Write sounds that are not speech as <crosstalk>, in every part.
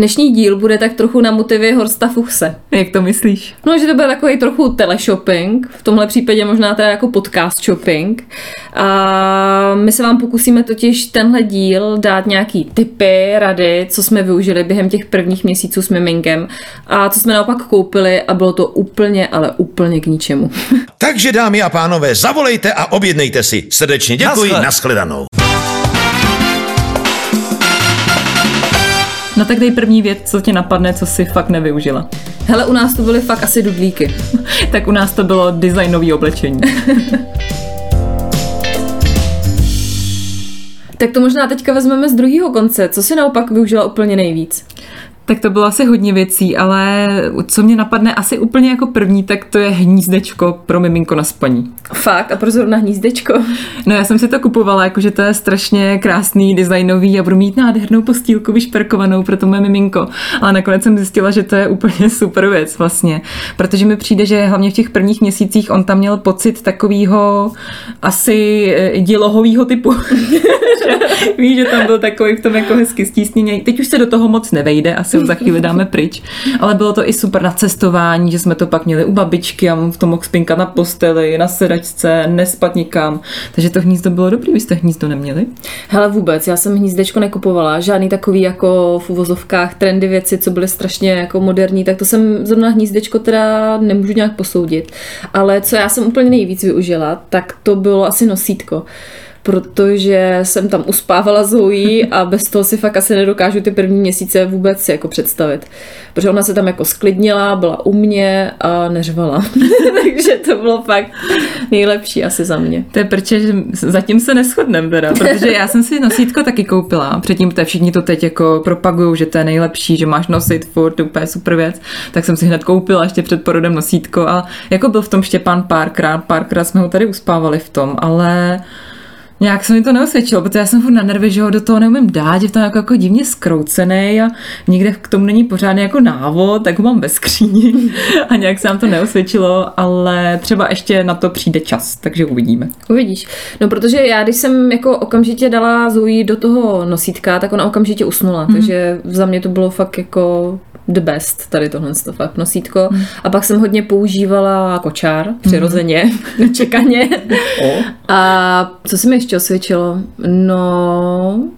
Dnešní díl bude tak trochu na motivy Horsta Fuchse. Jak to myslíš? No, že to bude takový trochu teleshopping, v tomhle případě možná teda jako podcast shopping. A my se vám pokusíme totiž tenhle díl dát nějaký tipy, rady, co jsme využili během těch prvních měsíců s miminkem a co jsme naopak koupili a bylo to úplně, ale úplně k ničemu. <laughs> Takže dámy a pánové, zavolejte a objednejte si. Srdečně děkuji, nashledanou. No tak dej první věc, co tě napadne, co si fakt nevyužila. Hele, u nás to byly fakt asi dudlíky. <laughs> tak u nás to bylo designové oblečení. <laughs> tak to možná teďka vezmeme z druhého konce. Co si naopak využila úplně nejvíc? Tak to bylo asi hodně věcí, ale co mě napadne asi úplně jako první, tak to je hnízdečko pro miminko na spaní. Fakt? A pro zrovna hnízdečko? No já jsem si to kupovala, jakože to je strašně krásný, designový a budu mít nádhernou postýlku vyšperkovanou pro to moje miminko. Ale nakonec jsem zjistila, že to je úplně <laughs> super věc vlastně, protože mi přijde, že hlavně v těch prvních měsících on tam měl pocit takového asi eh, dělohového typu. <laughs> Víš, že tam byl takový v tom jako hezky stísněný. Teď už se do toho moc nevejde, asi ho za chvíli dáme pryč. Ale bylo to i super na cestování, že jsme to pak měli u babičky a v tom mohl na posteli, na sedačce, nespat nikam. Takže to hnízdo bylo dobrý, vy jste hnízdo neměli? Hele vůbec, já jsem hnízdečko nekupovala, žádný takový jako v uvozovkách trendy věci, co byly strašně jako moderní, tak to jsem zrovna hnízdečko teda nemůžu nějak posoudit. Ale co já jsem úplně nejvíc využila, tak to bylo asi nosítko protože jsem tam uspávala Zoe a bez toho si fakt asi nedokážu ty první měsíce vůbec jako představit. Protože ona se tam jako sklidnila, byla u mě a neřvala. <laughs> Takže to bylo fakt nejlepší asi za mě. To je prče, že zatím se neschodneme teda, protože já jsem si nosítko taky koupila. Předtím to všichni to teď jako propagují, že to je nejlepší, že máš nosit furt, to úplně super věc. Tak jsem si hned koupila ještě před porodem nosítko a jako byl v tom Štěpán párkrát, párkrát jsme ho tady uspávali v tom, ale Nějak se mi to neosvědčilo, protože já jsem furt na nervy, že ho do toho neumím dát, že to jako, jako divně skroucený a nikde k tomu není pořádný jako návod, tak ho mám ve skříni <laughs> a nějak se nám to neosvědčilo, ale třeba ještě na to přijde čas, takže uvidíme. Uvidíš. No protože já, když jsem jako okamžitě dala Zoe do toho nosítka, tak ona okamžitě usnula, mm. takže za mě to bylo fakt jako the best, tady tohle to fakt nosítko. Hmm. A pak jsem hodně používala kočár, přirozeně, <laughs> hmm. čekaně. Oh. A co se mi ještě osvědčilo? No,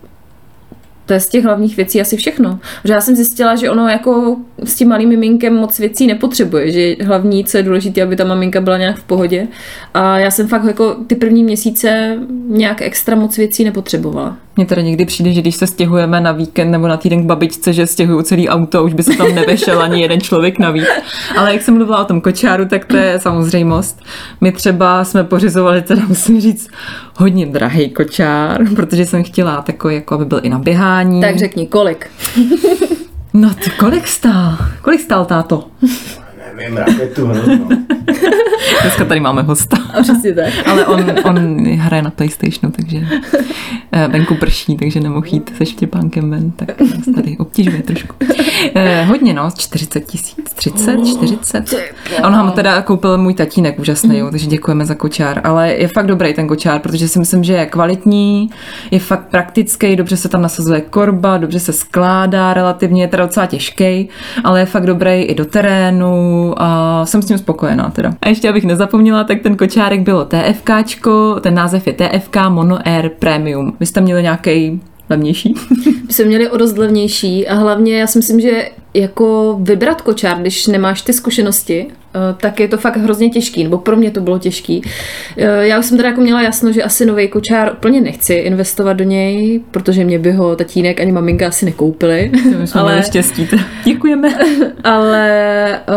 to je z těch hlavních věcí asi všechno. Že já jsem zjistila, že ono jako s tím malým miminkem moc věcí nepotřebuje, že hlavní, co je důležité, aby ta maminka byla nějak v pohodě. A já jsem fakt jako ty první měsíce nějak extra moc věcí nepotřebovala. Mně teda někdy přijde, že když se stěhujeme na víkend nebo na týden k babičce, že stěhuju celý auto, už by se tam nevešel ani jeden člověk navíc. Ale jak jsem mluvila o tom kočáru, tak to je samozřejmost. My třeba jsme pořizovali, teda musím říct, hodně drahý kočár, protože jsem chtěla takový, jako aby byl i na běhání. Tak řekni, kolik? no, ty kolik stál? Kolik stál táto? Nevím, raketu hroznou. Dneska tady máme hosta. A přesně tak. Ale on, on hraje na Playstationu, takže eh, venku prší, takže nemohl jít se štěpánkem ven, tak nás tady obtěžuje trošku. Eh, hodně no, 40 tisíc, 30, 40. A on ho teda koupil můj tatínek úžasný, jo, takže děkujeme za kočár. Ale je fakt dobrý ten kočár, protože si myslím, že je kvalitní, je fakt praktický, dobře se tam nasazuje korba, dobře se skládá relativně, je teda docela těžký, ale je fakt dobrý i do terénu a jsem s tím spokojená teda. A ještě abych nezapomněla, tak ten kočárek bylo TFKčko, ten název je TFK Mono Air Premium. Vy jste měli nějaký levnější? <laughs> My jsme měli o dost levnější a hlavně já si myslím, že jako vybrat kočár, když nemáš ty zkušenosti tak je to fakt hrozně těžký, nebo pro mě to bylo těžký. Eh, Já už jsem teda jako měla jasno, že asi nový kočár úplně nechci investovat do něj, protože mě by ho tatínek ani maminka asi nekoupili. My jsme <laughs> ale... štěstí. Děkujeme. <laughs> Ale uh,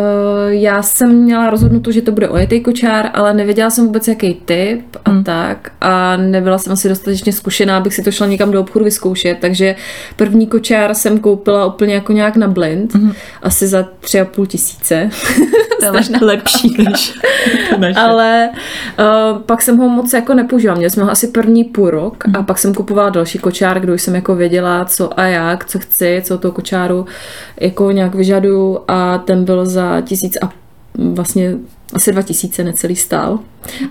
já jsem měla rozhodnuto, že to bude ojetý kočár, ale nevěděla jsem vůbec, jaký typ a hmm. tak. A nebyla jsem asi dostatečně zkušená, abych si to šla někam do obchodu vyzkoušet. Takže první kočár jsem koupila úplně jako nějak na blind, hmm. asi za tři a půl tisíce. <laughs> Je lepší než to naše. Ale uh, pak jsem ho moc jako nepoužívala. Měla jsem ho asi první půl rok a Mhm. pak jsem kupovala další kočár, kdy už jsem jako věděla, co a jak, co chci, co toho kočáru jako nějak vyžaduju a ten byl za tisíc a vlastně asi dva tisíce necelý stál.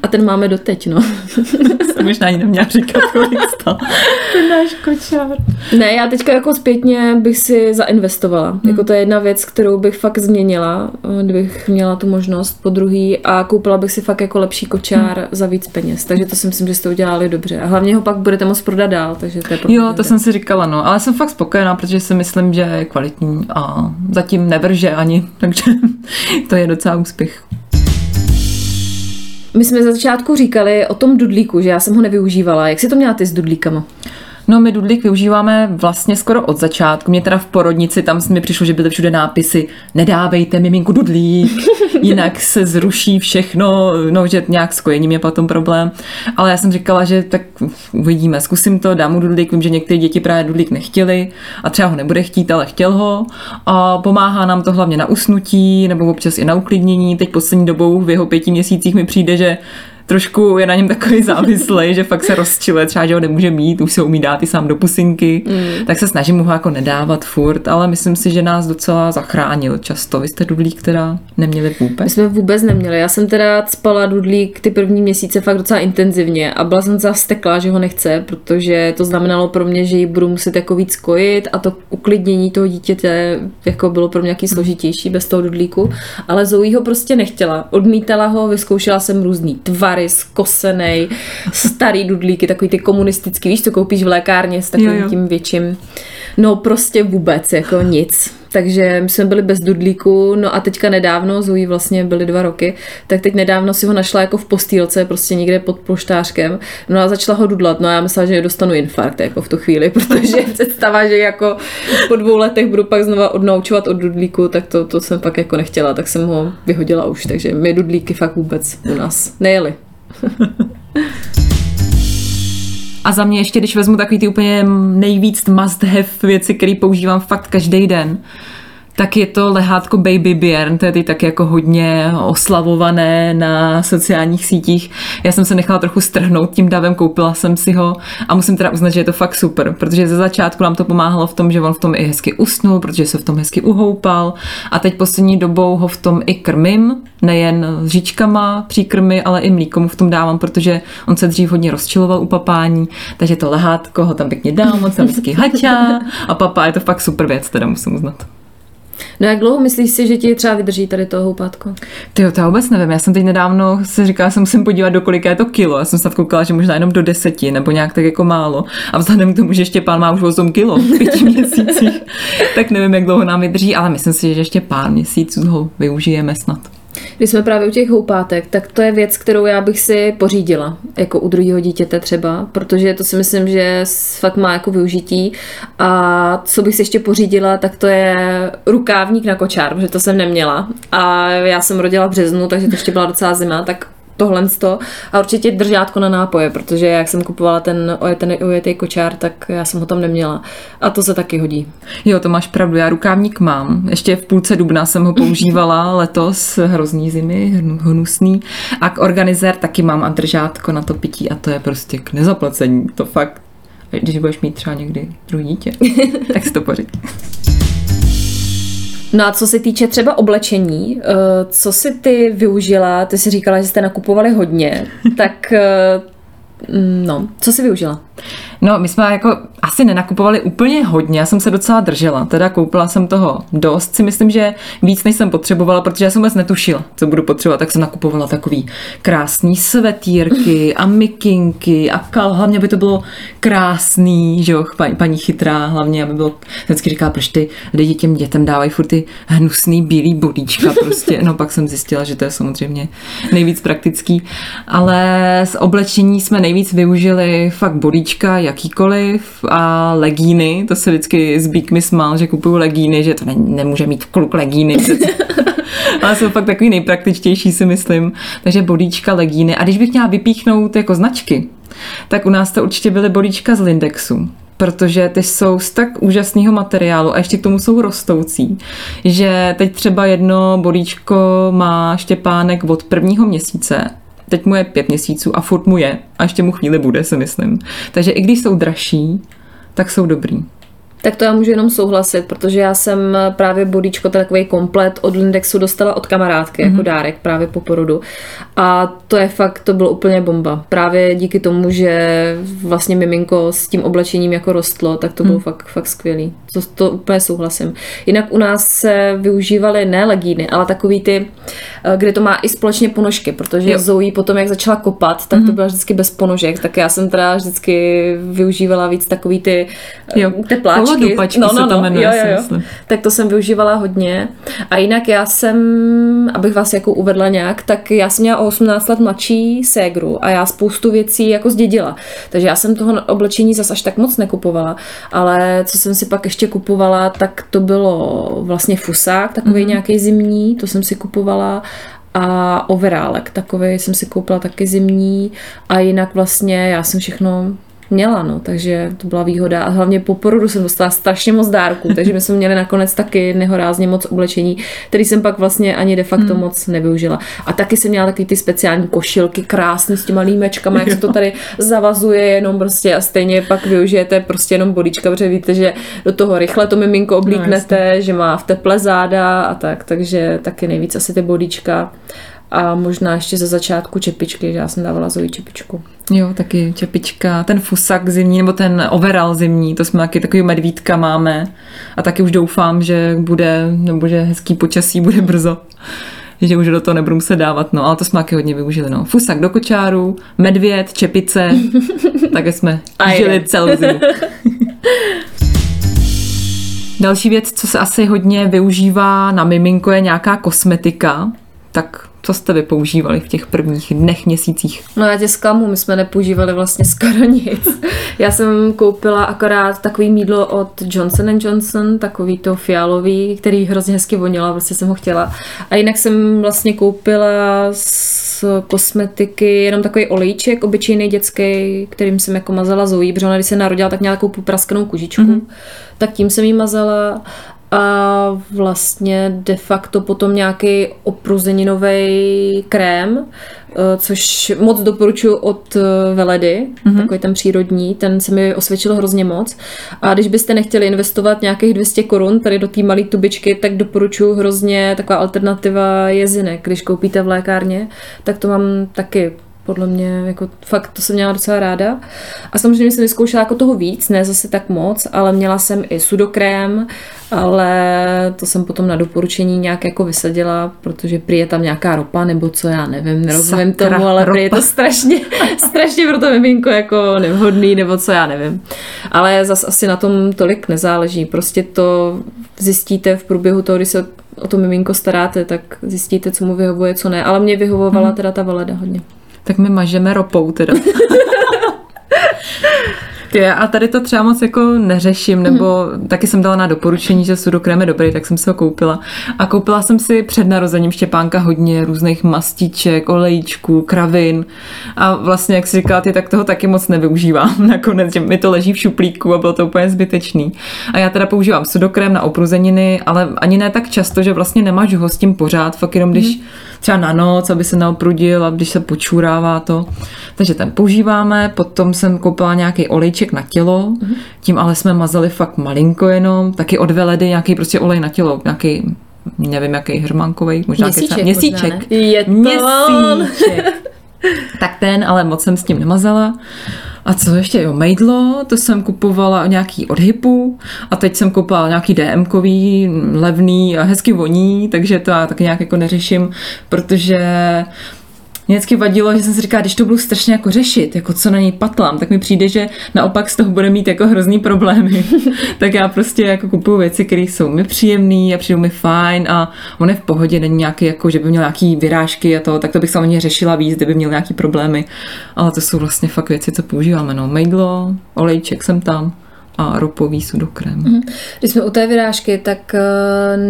A ten máme doteď, no. <laughs> Jsem možná ani neměla říkat, kolik stál. <laughs> Ten náš kočár. Ne, já teďka jako zpětně bych si zainvestovala. Hmm. Jako to je jedna věc, kterou bych fakt změnila, eh, kdybych měla tu možnost po druhý a koupila bych si fakt jako lepší kočár hmm. za víc peněz. Takže to si myslím, že jste udělali dobře. A hlavně ho pak budete moct prodat dál, takže to je Jo, to jsem si říkala, no, ale jsem fakt spokojená, protože si myslím, že je kvalitní a zatím nevrže ani, <laughs> takže to je docela úspěch. My jsme za začátku říkali o tom dudlíku, že já jsem ho nevyužívala. Jak si to měla ty s dudlíkama? No my dudlík využíváme vlastně skoro od začátku. Mě teda v porodnici, tam mi přišlo, že byly všude nápisy nedávejte miminku dudlík, <laughs> jinak se zruší všechno, no že nějak s kojením je potom problém. Ale já jsem říkala, že tak uvidíme, zkusím to, dám mu dudlík, vím, že některé děti právě dudlík nechtěli a třeba ho nebude chtít, ale chtěl ho a pomáhá nám to hlavně na usnutí nebo občas i na uklidnění. Teď poslední dobou v jeho pěti měsících mi přijde, že trošku je na něm takový <laughs> závislý, že fakt se rozčiluje, třeba, že ho nemůže mít, už se umí dát i sám do pusinky, mm. tak se snažím mu ho jako nedávat furt, ale myslím si, že nás docela zachránil často. Vy jste dudlík teda neměli My vůbec? jsme vůbec neměli. Já jsem teda spala dudlík ty první měsíce fakt docela intenzivně a byla jsem zastekla, že ho nechce, protože to znamenalo pro mě, že ji budu muset jako víc kojit a to uklidnění toho dítěte jako bylo pro mě nějaký složitější bez toho dudlíku, ale Zoe ho prostě nechtěla. Odmítala ho, vyzkoušela jsem různý tvary, skosenej, starý dudlíky, takový ty komunistický, víš, co koupíš v lékárně s takovým Jo, jo. tím větším. No prostě vůbec, jako nic. Takže my jsme byli bez dudlíku, no a teďka nedávno, Zoe vlastně byly dva roky, tak teď nedávno si ho našla jako v postýlce, prostě někde pod poštářkem, no a začala ho dudlat, no a já myslela, že dostanu infarkt jako v tu chvíli, <laughs> protože představa, že jako po dvou letech budu pak znova odnaučovat od dudlíku, tak to, to jsem pak jako nechtěla, tak jsem ho vyhodila už, takže my dudlíky fakt vůbec u nás nejeli. <laughs> A za mě ještě, když vezmu takový ty úplně nejvíc must have věci, které používám fakt každý den, tak je to lehátko Baby je teď tak jako hodně oslavované na sociálních sítích. Já jsem se nechala trochu strhnout tím davem, koupila jsem si ho a musím teda uznat, že je to fakt super, protože ze začátku nám to pomáhalo v tom, že on v tom i hezky usnul, protože se v tom hezky uhoupal a teď poslední dobou ho v tom i krmím, nejen s říčkama, příkrmy, ale i mlíko mu v tom dávám, protože on se dřív hodně rozčiloval u papání, takže to lehátko ho tam pěkně dám, on se tam vždycky <laughs> haťá a papá je to fakt super věc, teda musím uznat. No jak dlouho myslíš si, že ti třeba vydrží tady to houpátko? Ty jo, to já vůbec nevím. Já jsem teď nedávno se říkala, že se musím podívat, do kolika je to kilo. Já jsem snad koukala, že možná jenom do deseti, nebo nějak tak jako málo. A vzhledem k tomu, že ještě pán má už 8 kilo v pěti <laughs> měsících, tak nevím, jak dlouho nám vydrží, ale myslím si, že ještě pár měsíců ho využijeme snad. Když jsme právě u těch houpátek, tak to je věc, kterou já bych si pořídila, jako u druhého dítěte třeba, protože to si myslím, že fakt má jako využití. A co bych si ještě pořídila, tak to je rukávník na kočár, protože to jsem neměla. A já jsem rodila v březnu, takže to ještě byla docela zima, tak tohle to a určitě držátko na nápoje, protože jak jsem kupovala ten ojetý, ojetý kočár, tak já jsem ho tam neměla. A to se taky hodí. Jo, to máš pravdu, já rukávník mám. Ještě v půlce dubna jsem ho používala <laughs> letos, hrozný zimy, hnu- hnusný. A k organizér taky mám a držátko na to pití a to je prostě k nezaplacení. To fakt, když budeš mít třeba někdy druhý dítě, <laughs> tak si to pořiď. No a co se týče třeba oblečení, eh, co si ty využila? Ty jsi říkala, že jste nakupovali hodně, <laughs> tak eh, no, co si využila? No, my jsme jako asi nenakupovali úplně hodně, já jsem se docela držela, teda koupila jsem toho dost, si myslím, že víc než jsem potřebovala, protože já jsem vůbec netušila, co budu potřebovat, tak jsem nakupovala takový krásný svetírky a mikinky a kal, hlavně by to bylo krásný, že jo, paní, paní chytrá, hlavně, aby bylo, vždycky říká, proč ty lidi těm dětem dávají furt ty hnusný bílý bodíčka prostě, no pak jsem zjistila, že to je samozřejmě nejvíc praktický, ale z oblečení jsme nejvíc využili fakt bodíčka, jakýkoliv a legíny, to se vždycky zbík mi smál, že kupuju legíny, že to ne, nemůže mít kluk legíny. <laughs> Ale jsou fakt takový nejpraktičtější, si myslím. Takže bodíčka, legíny. A když bych měla vypíchnout jako značky, tak u nás to určitě byly bodíčka z Lindexu protože ty jsou z tak úžasného materiálu a ještě k tomu jsou rostoucí, že teď třeba jedno bodíčko má Štěpánek od prvního měsíce teď mu je pět měsíců a furt mu je a ještě mu chvíli bude, si myslím. Takže i když jsou dražší, tak jsou dobrý. Tak to já můžu jenom souhlasit, protože já jsem právě bodíčko, takový komplet od Lindexu dostala od kamarádky mm-hmm. jako mhm. dárek právě po porodu. A to je fakt, to bylo úplně bomba. Právě díky tomu, že vlastně miminko s tím oblečením jako rostlo, tak to bylo mm. fakt, fakt skvělý. To, to úplně souhlasím. Jinak u nás se využívaly ne legíny, ale takový ty, eh, kde to má i společně ponožky, protože jo. Zoe potom, jak začala kopat, tak mm-hmm. to mhm. byla vždycky bez ponožek, tak já jsem teda vždycky využívala víc takový ty eh, jo. tepláčky dupačky no, no, no, se to jmenuje, jo, jo, jo. Tak to jsem využívala hodně. A jinak já jsem, abych vás jako uvedla nějak, tak já jsem měla o 18 let mladší ségru a já spoustu věcí jako zdědila. Takže já jsem toho oblečení zas až tak moc nekupovala, ale co jsem si pak ještě kupovala, tak to bylo vlastně fusák, takový mm-hmm. nějaký zimní, to jsem si kupovala a overálek takový jsem si koupila taky zimní a jinak vlastně já jsem všechno měla, no, takže to byla výhoda a hlavně po porodu jsem dostala strašně moc dárků, takže my jsme měli nakonec taky nehorázně moc oblečení, který jsem pak vlastně ani de facto hmm. moc nevyužila. A taky jsem měla taky ty speciální košilky krásné s těma límečkama, jak se to tady zavazuje jenom prostě a stejně pak využijete prostě jenom bodička, protože víte, že do toho rychle to miminko oblíknete, no, že má v teple záda a tak, takže taky nejvíc asi ty bodička a možná ještě ze začátku čepičky, že já jsem dávala Zoe čepičku. Jo, taky čepička, ten fusak zimní, nebo ten overall zimní, to jsme taky takový medvídka máme a taky už doufám, že bude, nebo že hezký počasí bude brzo že už do toho nebudu muset dávat, no, ale to jsme taky hodně využili, no. Fusak do kočáru, medvěd, čepice, <laughs> také jsme žili celou zimu. <laughs> Další věc, co se asi hodně využívá na miminko, je nějaká kosmetika. Tak co jste vy používali v těch prvních dnech, měsících? No já tě zklamu, my jsme nepoužívali vlastně skoro <laughs> nic. Já jsem koupila akorát takový mídlo od Johnson Johnson, takový to fialový, který hrozně hezky vonila, vlastně jsem ho chtěla. A jinak jsem vlastně koupila z kosmetiky jenom takový olejček, obyčejný dětský, kterým jsem jako mazala Zoe, protože ona když se narodila, tak měla takovou praskanou kužičku. Mm-hmm. Tak tím jsem jí mazala a vlastně de facto potom nějaký opruzeninový krém, eh, což moc doporučuji od eh, Veledy, mm-hmm. takový ten přírodní, ten se mi osvědčil hrozně moc. A když byste nechtěli investovat nějakých 200 korun tady do té malé tubičky, tak doporučuji hrozně taková alternativa jezinek. Když koupíte v lékárně, tak to mám taky podle mě, jako fakt to jsem měla docela ráda. A samozřejmě jsem vyzkoušela jako toho víc, ne zase tak moc, ale měla jsem i sudokrém, ale to jsem potom na doporučení nějak jako vysadila, protože prý je tam nějaká ropa, nebo co já nevím, nerozumím Sakra, tomu, ale prý je to strašně, <laughs> strašně pro to miminko jako nevhodný, nebo co já nevím. Ale zas asi na tom tolik nezáleží, prostě to zjistíte v průběhu toho, když se o to miminko staráte, tak zjistíte, co mu vyhovuje, co ne. Ale mě vyhovovala hmm. teda ta valeda hodně tak my mažeme ropou teda. <laughs> A tady to třeba moc jako neřeším, nebo mm. taky jsem dala na doporučení, že sudokrém je dobrý, tak jsem si ho koupila. A koupila jsem si před narozením Štěpánka hodně různých mastiček, olejčků, kravin. A vlastně, jak si říkala, ty tak toho taky moc nevyužívám <laughs> nakonec, že mi to leží v šuplíku a bylo to úplně zbytečný. A já teda používám sudokrém na opruzeniny, ale ani ne tak často, že vlastně nemáš ho s tím pořád, fakt jenom když mm třeba na noc, aby se neoprudil a když se počůrává to. Takže ten používáme, potom jsem koupila nějaký olejček na tělo, mm-hmm. tím ale jsme mazali fakt malinko jenom, taky od veledy nějaký prostě olej na tělo, nějaký nevím, jaký hrmankový, možná měsíček. Měsíček. Možná, Je to Měsíček. tak ten, ale moc jsem s tím nemazala. A co ještě, jo, mejdlo, to jsem kupovala nějaký od Hypu a teď jsem koupila nějaký DMkový, levný a hezky voní, takže to já tak nějak jako neřeším, protože mě vždycky vadilo, že jsem si říkala, když to budu strašně jako řešit, jako co na něj patlám, tak mi přijde, že naopak z toho bude mít jako hrozný problémy. <laughs> tak já prostě jako kupuju věci, které jsou mi příjemné a přijdou mi fajn a on je v pohodě, není nějaký, jako, že by měl nějaký vyrážky a to, tak to bych samozřejmě řešila víc, kdyby měl nějaký problémy. Ale to jsou vlastně fakt věci, co používáme. No, mejdlo, olejček jsem tam a ropový sudokrém. Mm-hmm. Když jsme u té vyrážky, tak uh,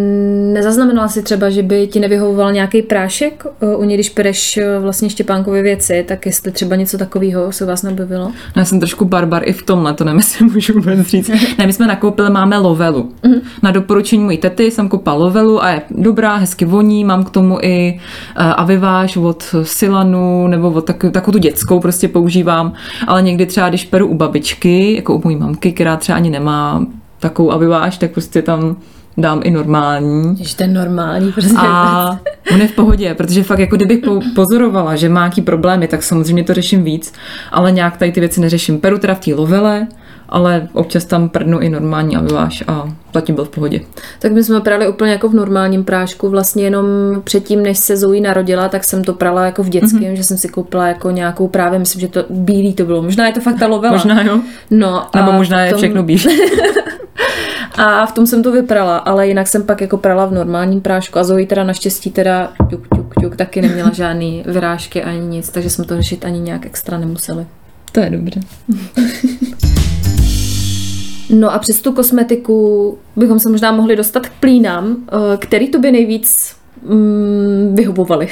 nezaznamenala si třeba, že by ti nevyhovoval nějaký prášek uh, u něj, když pereš uh, vlastně Štěpánkovy věci, tak jestli třeba něco takového se vás nebavilo? No, já jsem trošku barbar i v tomhle, to <laughs> jestli můžu vůbec říct. <laughs> ne, my jsme nakoupili, máme lovelu. Mm-hmm. Na doporučení mojí tety jsem koupila lovelu a je dobrá, hezky voní, mám k tomu i aviváž od Silanu nebo od takovou, takovou tu dětskou prostě používám, ale někdy třeba, když peru u babičky, jako u mojí mamky, která třeba ani nemá takovou aviváž, tak prostě tam dám i normální. Když ten normální prostě. A <laughs> on je v pohodě, protože fakt jako kdybych pozorovala, že má nějaký problémy, tak samozřejmě to řeším víc, ale nějak tady ty věci neřeším. Peru teda v té lovele, ale občas tam prdnu i normální aviváž a zatím byl v pohodě. Tak my jsme prali úplně jako v normálním prášku, vlastně jenom předtím, než se Zoe narodila, tak jsem to prala jako v dětském, mm-hmm. že jsem si koupila jako nějakou právě, myslím, že to bílý to bylo, možná je to fakt ta lovela. Možná jo. No, Nebo možná je tom... všechno bílé. <laughs> a v tom jsem to vyprala, ale jinak jsem pak jako prala v normálním prášku a Zoe teda naštěstí teda ťuk, ťuk, ťuk, taky neměla žádný vyrážky ani nic, takže jsme to řešit ani nějak extra nemuseli. To je dobře. <laughs> No a přes tu kosmetiku bychom se možná mohli dostat k plínám, eh, který to by nejvíc mm, vyhovovaly.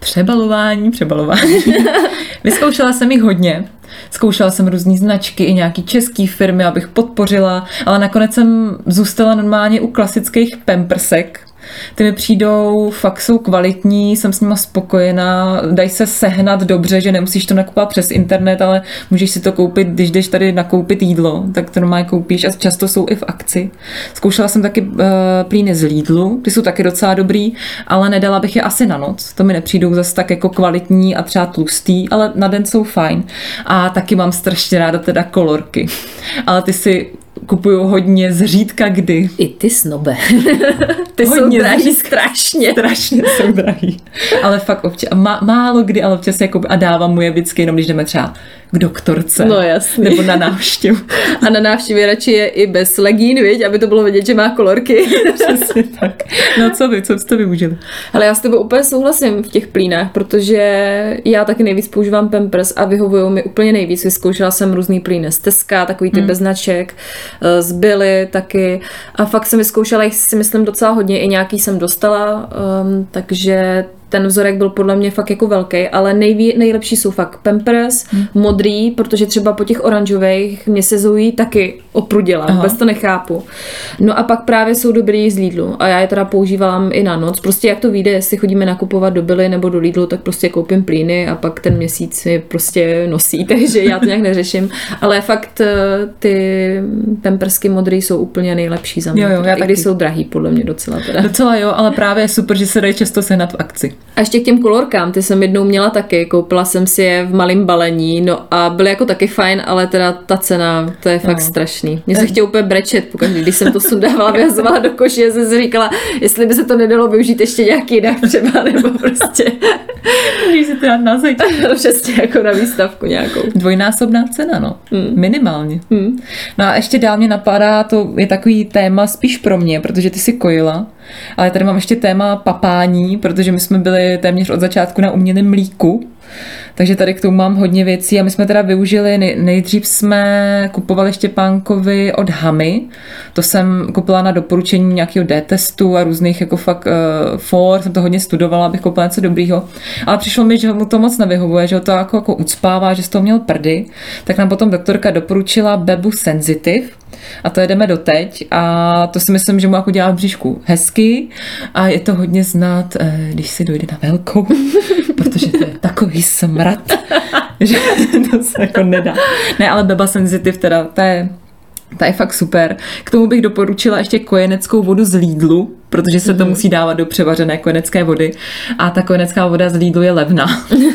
Přebalování, přebalování. <laughs> Vyzkoušela jsem jich hodně. Zkoušela jsem různé značky i nějaký český firmy, abych podpořila, ale nakonec jsem zůstala normálně u klasických pampersek, ty mi přijdou, fakt jsou kvalitní, jsem s nimi spokojená, dají se sehnat dobře, že nemusíš to nakupovat přes internet, ale můžeš si to koupit, když jdeš tady nakoupit jídlo, tak to normálně koupíš a často jsou i v akci. Zkoušela jsem taky uh, plíny z Lidlu, ty jsou taky docela dobrý, ale nedala bych je asi na noc, to mi nepřijdou zase tak jako kvalitní a třeba tlustý, ale na den jsou fajn. A taky mám strašně ráda teda kolorky. Ale ty si kupuju hodně zřídka kdy. I ty snobe. <laughs> ty hodně jsou drahý strašně. Strašně jsou drahý. <laughs> Ale fakt občas, má, málo kdy, ale občas jako a dávám mu je vždycky jenom, když jdeme třeba k doktorce. No jasně. Nebo na návštěvu. A na návštěvě radši je i bez legín, viď, aby to bylo vidět, že má kolorky. <laughs> Přesně tak. No co vy, co jste využili? Ale já s tebou úplně souhlasím v těch plínách, protože já taky nejvíc používám Pampers a vyhovují mi úplně nejvíc. Vyzkoušela jsem různý plíny z Teska, takový ty hmm. bez značek, eh, z Billy taky. A fakt jsem vyzkoušela jich si myslím docela hodně, i nějaký jsem dostala, um, takže ten vzorek byl podle mě fakt jako velký, ale nejví, nejlepší jsou fakt Pampers, hmm. modrý, protože třeba po těch oranžových mě se Zoe taky opruděla, Aha. vůbec to nechápu. No a pak právě jsou dobrý z Lidlu a já je teda používám i na noc. Prostě jak to vyjde, jestli chodíme nakupovat do Billy nebo do Lidlu, tak prostě koupím plíny a pak ten měsíc si prostě nosí, <laughs> takže já to nějak neřeším. Ale fakt eh, ty Pampersky modrý jsou úplně nejlepší za mě. Jo, jo, já taky. když jsou drahý, podle mě docela teda. Docela jo, ale právě je super, že se dají často sehnat v akci. A ještě k těm kolorkám, ty jsem jednou měla taky, koupila jsem si je v malém balení, no a byly jako taky fajn, ale teda ta cena, to je fakt no. strašný. Mně se chtěl úplně brečet, pokud když jsem to sundávala, vyhazovala do koše, jsem si říkala, jestli by se to nedalo využít ještě nějaký jinak třeba, <laughs> nebo prostě. Můžeš si to dát na zeď. <laughs> Přesně jako na výstavku nějakou. Dvojnásobná cena, no. Mm. Minimálně. Mm. No a ještě dál mě napadá, to je takový téma spíš pro mě, protože ty si kojila. Ale tady mám ještě téma papání, protože my jsme byli téměř od začátku na umělém mlíku. Takže tady k tomu mám hodně věcí a my jsme teda využili, nejdřív jsme kupovali Štěpánkovi od Hamy, to jsem kupila na doporučení nějakého D-testu a různých jako fakt uh, for, jsem to hodně studovala, abych koupila něco dobrýho, ale přišlo mi, že mu to moc nevyhovuje, že ho to jako, jako ucpává, že z toho měl prdy, tak nám potom doktorka doporučila Bebu Sensitive, a to jedeme doteď a to si myslím, že mu jako dělá v bříšku hezky a je to hodně znát, eh, když si dojde na velkou, <laughs> protože to je takový smrad, <laughs> že to se jako nedá. Ne, ale Beba Sensitive teda, to je ta je fakt super. K tomu bych doporučila ještě kojeneckou vodu z Lidlu, protože se to musí dávat do převařené kojenecké vody a ta kojenecká voda z Lidlu je levná.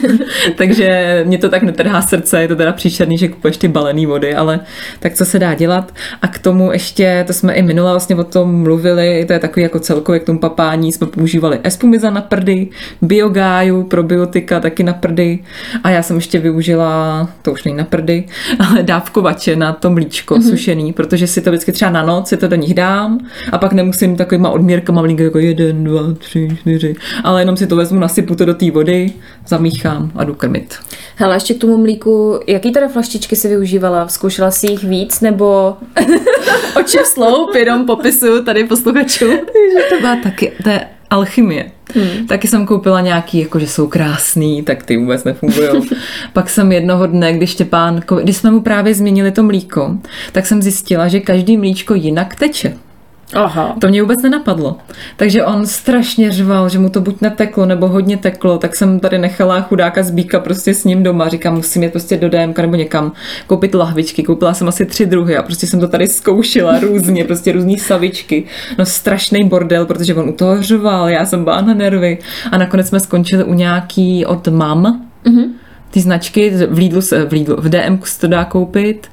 <laughs> Takže mě to tak netrhá srdce, je to teda příšerný, že kupuješ ty balený vody, ale tak co se dá dělat. A k tomu ještě, to jsme i minule vlastně o tom mluvili, to je takový jako celkově k tomu papání, jsme používali espumiza na prdy, biogáju, probiotika taky na prdy a já jsem ještě využila, to už není na prdy, ale dávkovače na to mlíčko mm-hmm. sušený, protože si to vždycky třeba na noc si to do nich dám a pak nemusím takovýma odměrkama mlínka jako jeden, dva, tři, čtyři, ale jenom si to vezmu, nasypu to do té vody, zamíchám a jdu krmit. Hele, ještě k tomu mlíku, jaký teda flaštičky si využívala? Zkoušela si jich víc, nebo <laughs> oči sloup, jenom popisu tady posluchačů? to byla taky, to je alchymie. Hmm. Taky jsem koupila nějaký, jako že jsou krásný, tak ty vůbec nefungují. <laughs> Pak jsem jednoho dne, když Štěpán, když jsme mu právě změnili to mlíko, tak jsem zjistila, že každý mlíčko jinak teče. Aha. To mě vůbec nenapadlo. Takže on strašně řval, že mu to buď neteklo, nebo hodně teklo, tak jsem tady nechala chudáka z bíka prostě s ním doma. Říkám, musím jít prostě do DMK nebo někam koupit lahvičky. Koupila jsem asi tři druhy a prostě jsem to tady zkoušela různě, prostě různý savičky. No strašný bordel, protože on u toho řval, já jsem byla na nervy. A nakonec jsme skončili u nějaký od mam. Mm-hmm ty značky v Lidlu, se, v, Lidlu, v DM se to dá koupit.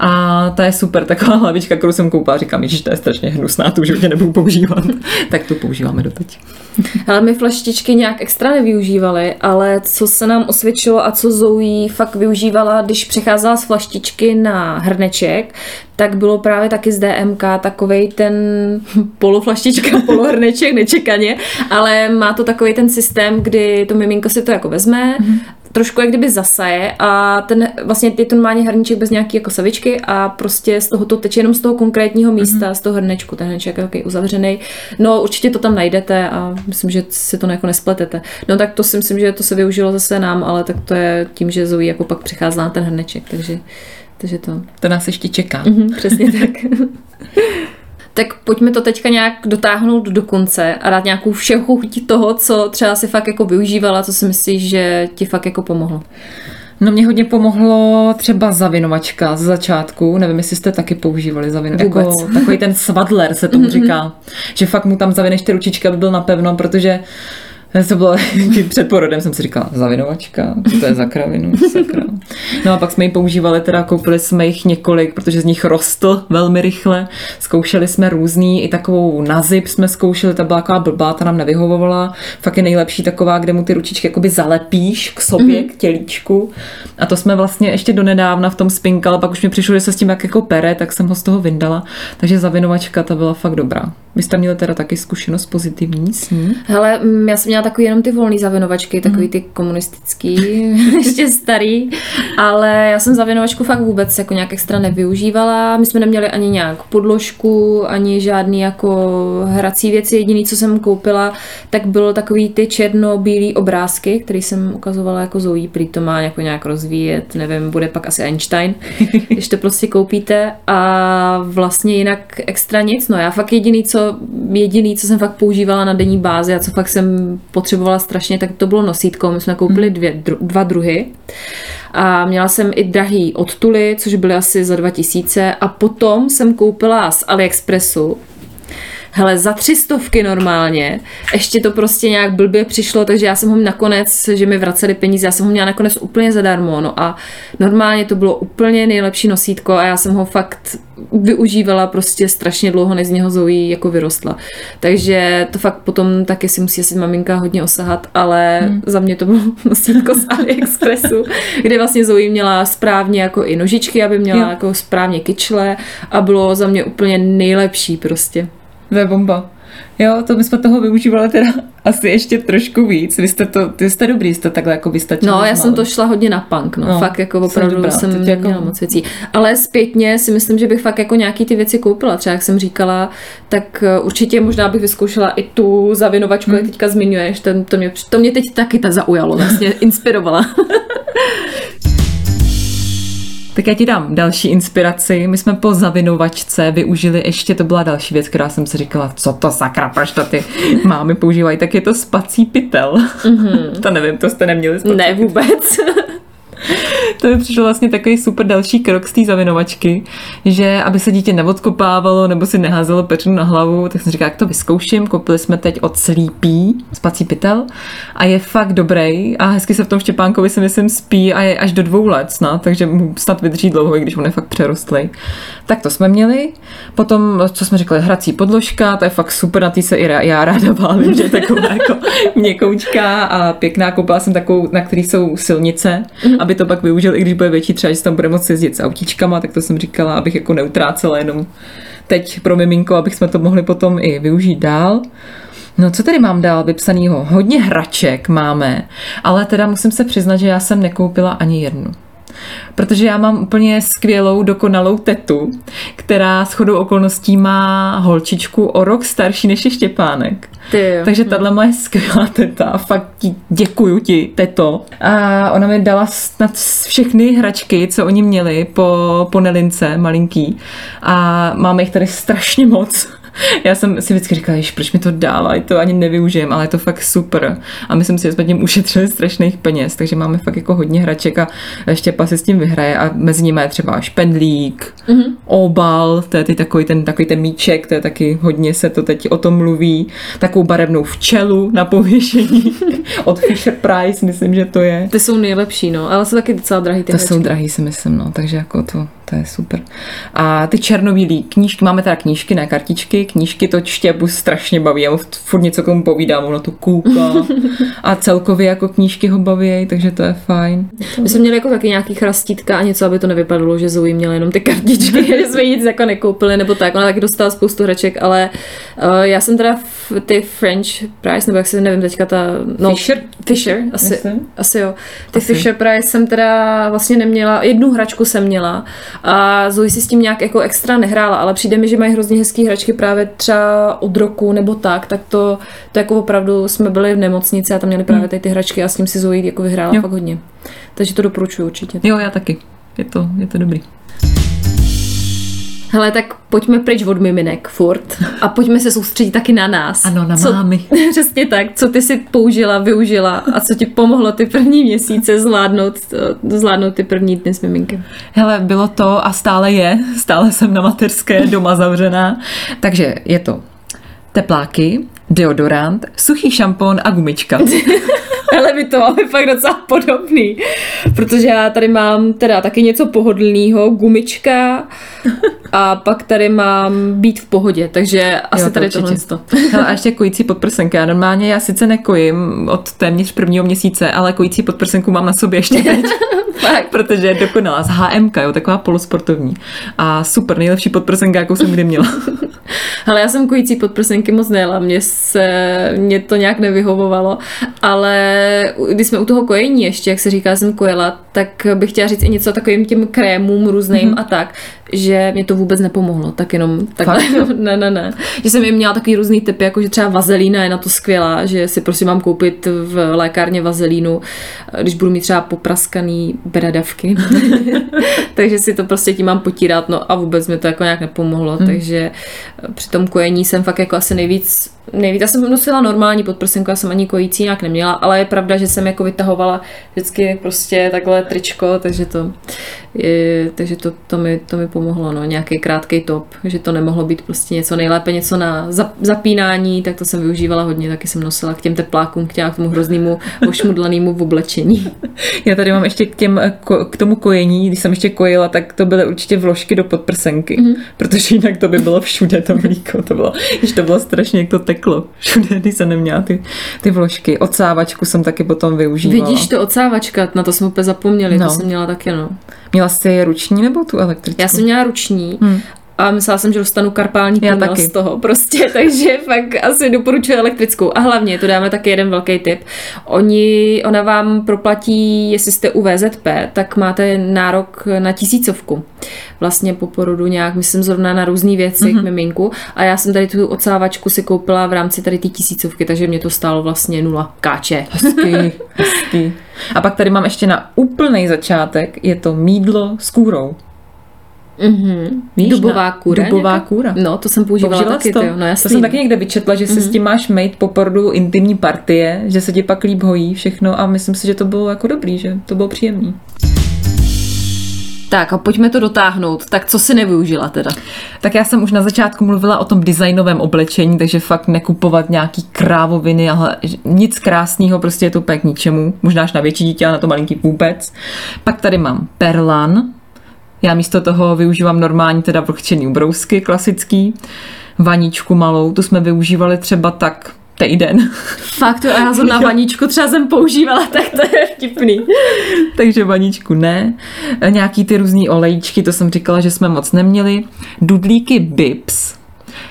A ta je super, taková hlavička, kterou jsem koupila, říkám, že to je strašně hnusná, tu už nebudu používat, <laughs> tak tu používáme doteď. <laughs> Ale my flaštičky nějak extra nevyužívali, ale co se nám osvědčilo a co Zoe fakt využívala, když přecházela z flaštičky na hrneček, tak bylo právě taky z DMK takovej ten <laughs> poloflaštička, polohrneček, nečekaně, ale má to takový ten systém, kdy to miminko si to jako vezme, mm-hmm trošku jak kdyby zasaje a ten vlastně je to normálně hrníček bez nějaký jako savičky a prostě z toho to teče jenom z toho konkrétního místa, mm-hmm. z toho hrnečku, ten hrneček je takový uzavřený. No určitě to tam najdete a myslím, že si to jako nespletete. No tak to si myslím, že to se využilo zase nám, ale tak to je tím, že Zoe jako pak přichází na ten hrneček, takže, takže to. To nás ještě čeká. Mm-hmm, přesně tak. <laughs> tak pojďme to teďka nějak dotáhnout do konce a dát nějakou všeho toho, co třeba si fakt jako využívala, co si myslíš, že ti fakt jako pomohlo. No mě hodně pomohlo třeba zavinovačka z začátku, nevím, jestli jste taky používali zavinovačku, jako <laughs> takový ten svadler se tomu <laughs> říká, že fakt mu tam zavineš ty ručičky, aby byl napevno, protože to bylo, <laughs> před porodem jsem si říkala, zavinovačka, co to je za kravinu, sakra. No a pak jsme ji používali, teda koupili jsme jich několik, protože z nich rostl velmi rychle. Zkoušeli jsme různý, i takovou nazip jsme zkoušeli, ta byla taková blbá, ta nám nevyhovovala. Fakt je nejlepší taková, kde mu ty ručičky jakoby zalepíš k sobě, mm-hmm. k tělíčku. A to jsme vlastně ještě donedávna v tom spinkali, pak už mi přišlo, že se s tím jak jako pere, tak jsem ho z toho vyndala. Takže zavinovačka ta byla fakt dobrá. Vy jste měli teda taky zkušenost pozitivní s ní? Hele, mm, já jsem měla takový jenom ty volné zavinovačky, takový ty komunistický, <laughs> ještě starý, ale já jsem zavinovačku fakt vůbec jako nějak extra nevyužívala. My jsme neměli ani nějak podložku, ani žádný jako hrací věci. Jediný, co jsem koupila, tak bylo takový ty černo-bílý obrázky, který jsem ukazovala jako Zoe, prý to má jako nějak rozvíjet, nevím, bude pak asi Einstein, <laughs> když to prostě koupíte a vlastně jinak extra nic. No já fakt jediný, co, jediný, co jsem fakt používala na denní bázi a co fakt jsem potřebovala strašně, tak to bylo nosítko. My jsme koupili mhm. dvě, dru, dva druhy. A měla jsem i drahý odtuly, což byly asi za 2000. A potom jsem koupila z AliExpressu hele, za tři stovky normálně, ještě to prostě nějak blbě přišlo, takže já jsem ho nakonec, že mi vraceli peníze, já jsem ho měla nakonec úplně zadarmo, no a normálně to bylo úplně nejlepší nosítko a já jsem ho fakt využívala prostě strašně dlouho, než z něho Zoe jako vyrostla. Takže to fakt potom taky si musí asi maminka hodně osahat, ale hmm. za mě to bylo <laughs> nosítko z AliExpressu, kde vlastně Zoe měla správně jako i nožičky, aby měla jo. jako správně kyčle a bylo za mě úplně nejlepší prostě. To je bomba. Jo, to my jsme toho využívali teda <laughs> asi ještě trošku víc. Vy jste to, ty jste dobrý, jste takhle jako vystačili. No, já jsem to šla hodně na punk, no. no fakt jako opravdu dobrá, jsem jako... měla moc věcí. Ale zpětně si myslím, že bych fakt jako nějaký ty věci koupila. Třeba jak jsem říkala, tak eh, určitě možná bych vyzkoušela i tu zavinovačku, hmm. jak teďka zmiňuješ. To, to, mě, to mě teď taky ta zaujalo, vlastně <laughs> inspirovala. <laughs> Tak já ti dám další inspiraci. My jsme po zavinovačce využili ještě, to byla další věc, která jsem si říkala, co to sakra, proč to ty mámy používají, tak je to spací pytel. Mm-hmm. <laughs> to nevím, to jste neměli spací Ne, vůbec. <laughs> to mi přišlo vlastně takový super další krok z té zavinovačky, že aby se dítě neodkopávalo nebo si neházelo peřinu na hlavu, tak jsem říkala, jak to vyzkouším. Koupili jsme teď od Sleepy spací pytel a je fakt dobrý a hezky se v tom Štěpánkovi si myslím spí a je až do dvou let snad, takže mu snad vydrží dlouho, i když on je fakt přerostlý. Tak to jsme měli. Potom, co jsme řekli, hrací podložka, to je fakt super, na tý se i já ráda válím, že je taková jako měkoučká a pěkná. Koupila jsem takovou, na který jsou silnice, mm-hmm. aby to pak využil, i když bude větší, třeba, že tam bude moci jezdit s autíčkama, tak to jsem říkala, abych jako neutrácela jenom teď pro miminko, abych jsme to mohli potom i využít dál. No co tady mám dál vypsanýho? Hodně hraček máme, ale teda musím se přiznat, že já jsem nekoupila ani jednu protože já mám úplně skvělou, dokonalou tetu, která s chodou okolností má holčičku o rok starší než je Štěpánek. Ty. Takže tahle moje skvělá teta, fakt ti děkuju ti, teto. A ona mi dala snad všechny hračky, co oni měli po, po Nelince, malinký. A máme jich tady strašně moc. Já jsem si vždycky říkala, že proč mi to dávají, to ani nevyužijem, ale je to fakt super. A myslím si, že jsme tím ušetřili strašných peněz, takže máme fakt jako hodně hraček a Štěpa si s tím vyhraje a mezi nimi je třeba špendlík, mm-hmm. obal, to je ty takový ten, takový ten míček, to je taky hodně se to teď o tom mluví, takovou barevnou včelu na pověšení <laughs> od Fisher Price, myslím, že to je. Ty jsou nejlepší, no, ale jsou taky docela drahý ty To hračky. jsou drahý, si myslím, no, takže jako to, to je super. A ty černobílý knížky, máme teda knížky, ne kartičky, knížky to čtěbu strašně baví, já mu furt něco k tomu povídám, ono to kouká <laughs> a celkově jako knížky ho baví, takže to je fajn. My jsme měli jako taky nějaký chrastítka a něco, aby to nevypadalo, že Zoe měla jenom ty kartičky, <laughs> že jsme nic jako nekoupili nebo tak. Ona taky dostala spoustu hraček, ale uh, já jsem teda v, ty French Price, nebo jak se nevím teďka ta... No, Fisher? Fisher, asi, Myslím. asi jo. Ty Asi. Fisher Price jsem teda vlastně neměla, jednu hračku jsem měla a Zoe si s tím nějak jako extra nehrála, ale přijde mi, že mají hrozně hezký hračky právě třeba od roku nebo tak, tak to, to jako opravdu jsme byli v nemocnici a tam měli právě tady ty hračky a s tím si Zoe jako vyhrála Jo. fakt hodně. Takže to doporučuji určitě. Jo, já taky. Je to, je to dobrý. Hele, tak pojďme pryč od miminek furt a pojďme se soustředit taky na nás. Ano, na co, mámy. <laughs> Přesně tak, co ty si použila, využila a co ti pomohlo ty první měsíce zvládnout, eh, zvládnout ty první dny s miminkem. Hele, bylo to a stále je, stále jsem na mateřské doma zavřená, takže je to tepláky, deodorant, suchý šampon a gumička. <laughs> Ale my to máme fakt docela podobný, protože já tady mám teda taky něco pohodlného, gumička a pak tady mám být v pohodě, takže asi Jo, to tady určitě. tohle. to. Hele, a ještě kojící podprsenka. Já normálně, já sice nekojím od téměř prvního měsíce, ale kojící podprsenku mám na sobě ještě teď. <laughs> Fakt. Protože je dokonalá. Z HMK, jo, taková polosportovní. A super, nejlepší podprsenka, jakou jsem kdy měla. <laughs> <laughs> Ale já jsem kojící podprsenky moc nejela, mě, se, mě to nějak nevyhovovalo, ale když jsme u toho kojení ještě, jak se říká, jsem kojela, tak bych chtěla říct i něco takovým těm krémům různým mm-hmm. a tak, že mě to vůbec nepomohlo, tak jenom takhle, <laughs> ne, ne, ne. Že jsem jim měla takový různý typy, jako že třeba vazelína je na to skvělá, že si prostě mám koupit v lékárně vazelínu, když budu mít třeba popraskaný bradavky, <laughs> takže si to prostě tím mám potírat, no a vůbec mi to jako nějak nepomohlo, hmm. takže při tom kojení jsem fakt jako asi nejvíc, nejvíc, já jsem nosila normální podprsenku, já jsem ani kojící nějak neměla, ale je pravda, že jsem jako vytahovala vždycky prostě takhle tričko, takže to, je, takže to, to, mi, to mi pomohlo, no, nějaký krátký top, že to nemohlo být prostě něco nejlépe, něco na zap- zapínání, tak to jsem využívala hodně, taky jsem nosila k těm teplákům, k, těm, k tomu hroznému <laughs> ošmudlanému v oblečení. Já tady mám ještě k, těm, k tomu kojení, když jsem ještě kojila, tak to byly určitě vložky do podprsenky, mm-hmm. protože jinak to by bylo všude to mlíko, to bylo, když to bylo strašně, jak to teklo všude, když jsem neměla ty, ty vložky. Odsávačku jsem taky potom využívala. Vidíš to odsávačka, na to jsme úplně zapomněli, no. No. to jsem měla taky, no. Měla jsi ruční nebo tu elektrickou? Já jsem měla ruční Hmm. A myslela jsem, že dostanu karpální taky. z toho prostě, <laughs> takže fakt asi doporučuji elektrickou. A hlavně, to dáme taky jeden velký tip, oni, ona vám proplatí, jestli jste u VZP, tak máte nárok na tisícovku. Vlastně po porodu nějak, myslím zrovna na různé věci Mhm. mm-hmm. k miminku. A já jsem tady tu odsávačku si koupila v rámci tady té tisícovky, takže mě to stálo vlastně nula káče. Hezký, <laughs> hezký. A pak tady mám ještě na úplný začátek, je to mídlo s kůrou. Mm-hmm. Víš, Dubová na- kůra. dubová nějaká? kůra. No, to jsem používala Použila taky, to? ty, no jasný. to jsem taky někde vyčetla, že si s tím máš mít po porodu intimní partie, že se ti pak líp hojí všechno a myslím si, že to bylo jako dobrý, že to bylo příjemný. Tak a pojďme to dotáhnout. Tak co si nevyužila teda? Tak já jsem už na začátku mluvila o tom designovém oblečení, takže fakt nekupovat nějaký krávoviny, ale nic krásného, prostě je to úplně k ničemu. Možná až na větší dítě, ale na to malinký vůbec. Pak tady mám perlan. Já místo toho využívám normální teda vlhčený ubrousky, klasický. Vaničku malou, tu jsme využívali třeba tak týden. <laughs> Fakt, to já jsem na <laughs> vaničku třeba jsem používala, <laughs> tak to je vtipný. Takže vaničku ne. Nějaký ty různý olejčky, to jsem říkala, že jsme moc neměli. Dudlíky Bips,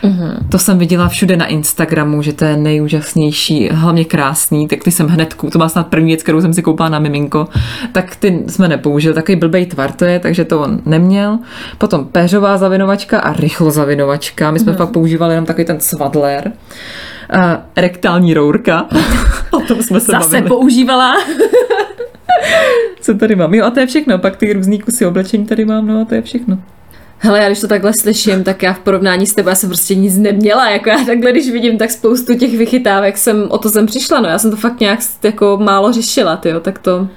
Mm-hmm. To jsem viděla všude na Instagramu, že to je nejúžasnější, hlavně krásný, tak ty jsem hned, to byla snad první věc, kterou jsem si koupila na miminko, tak ty jsme nepoužili, takový blbej tvar to je, takže to on neměl. Potom péřová zavinovačka a rychlo zavinovačka, my jsme mm-hmm. fakt používali jenom takový ten svadler. Uh, rektální rourka, <laughs> o tom jsme se Zase bavili. používala. <laughs> Co tady mám? Jo, a to je všechno. Pak ty různý kusy oblečení tady mám, no a to je všechno. Hele, já když to takhle slyším, tak já v porovnání s tebou jsem prostě nic neměla. Jako já takhle, když vidím tak spoustu těch vychytávek, jsem, o to jsem přišla, no. Já jsem to fakt nějak jako málo řešila, tyjo, tak to,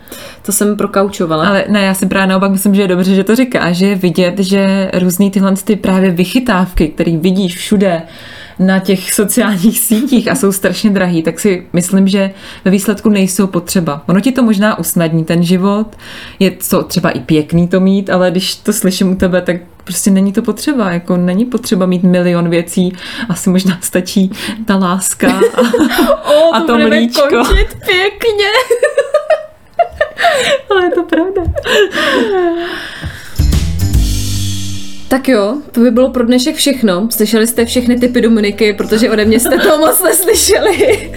to jsem prokaučovala. Ale ne, já si právě naopak myslím, že je dobře, že to říká, že je vidět, že různý tyhle ty právě vychytávky, které vidíš všude, na těch sociálních sítích a jsou strašně drahý, tak si myslím, že ve výsledku nejsou potřeba. Ono ti to možná usnadní ten život, je to třeba i pěkný to mít, ale když to slyším u tebe, tak prostě není to potřeba, jako není potřeba mít milion věcí, asi možná stačí ta láska a, <laughs> o, a to, budeme mlíčko. končit pěkně. <laughs> Ale je to pravda. Tak jo, to by bylo pro dnešek všechno. Slyšeli jste všechny typy Dominiky, protože ode mě jste to moc neslyšeli.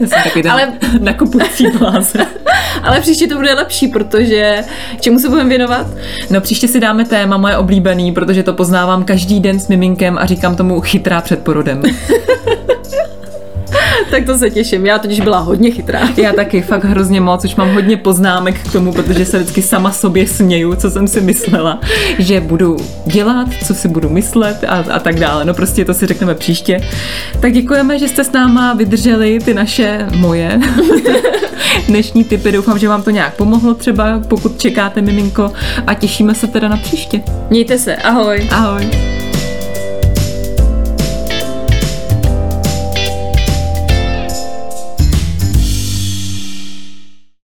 Já jsem Ale- Ale... nakupující blázen. Ale příště to bude lepší, protože čemu se budeme věnovat? No příště si dáme téma moje oblíbený, protože to poznávám každý den s miminkem a říkám tomu chytrá před porodem. <laughs> Tak to se těším. Já totiž byla hodně chytrá. Já taky fakt hrozně moc, už mám hodně poznámek k tomu, protože se vždycky sama sobě směju, co jsem si myslela, že budu dělat, co si budu myslet a, a tak dále. No prostě to si řekneme příště. Tak děkujeme, že jste s náma vydrželi ty naše, moje <laughs> dnešní typy. Doufám, že vám to nějak pomohlo třeba, pokud čekáte miminko a těšíme se teda na příště. Mějte se, ahoj. Ahoj.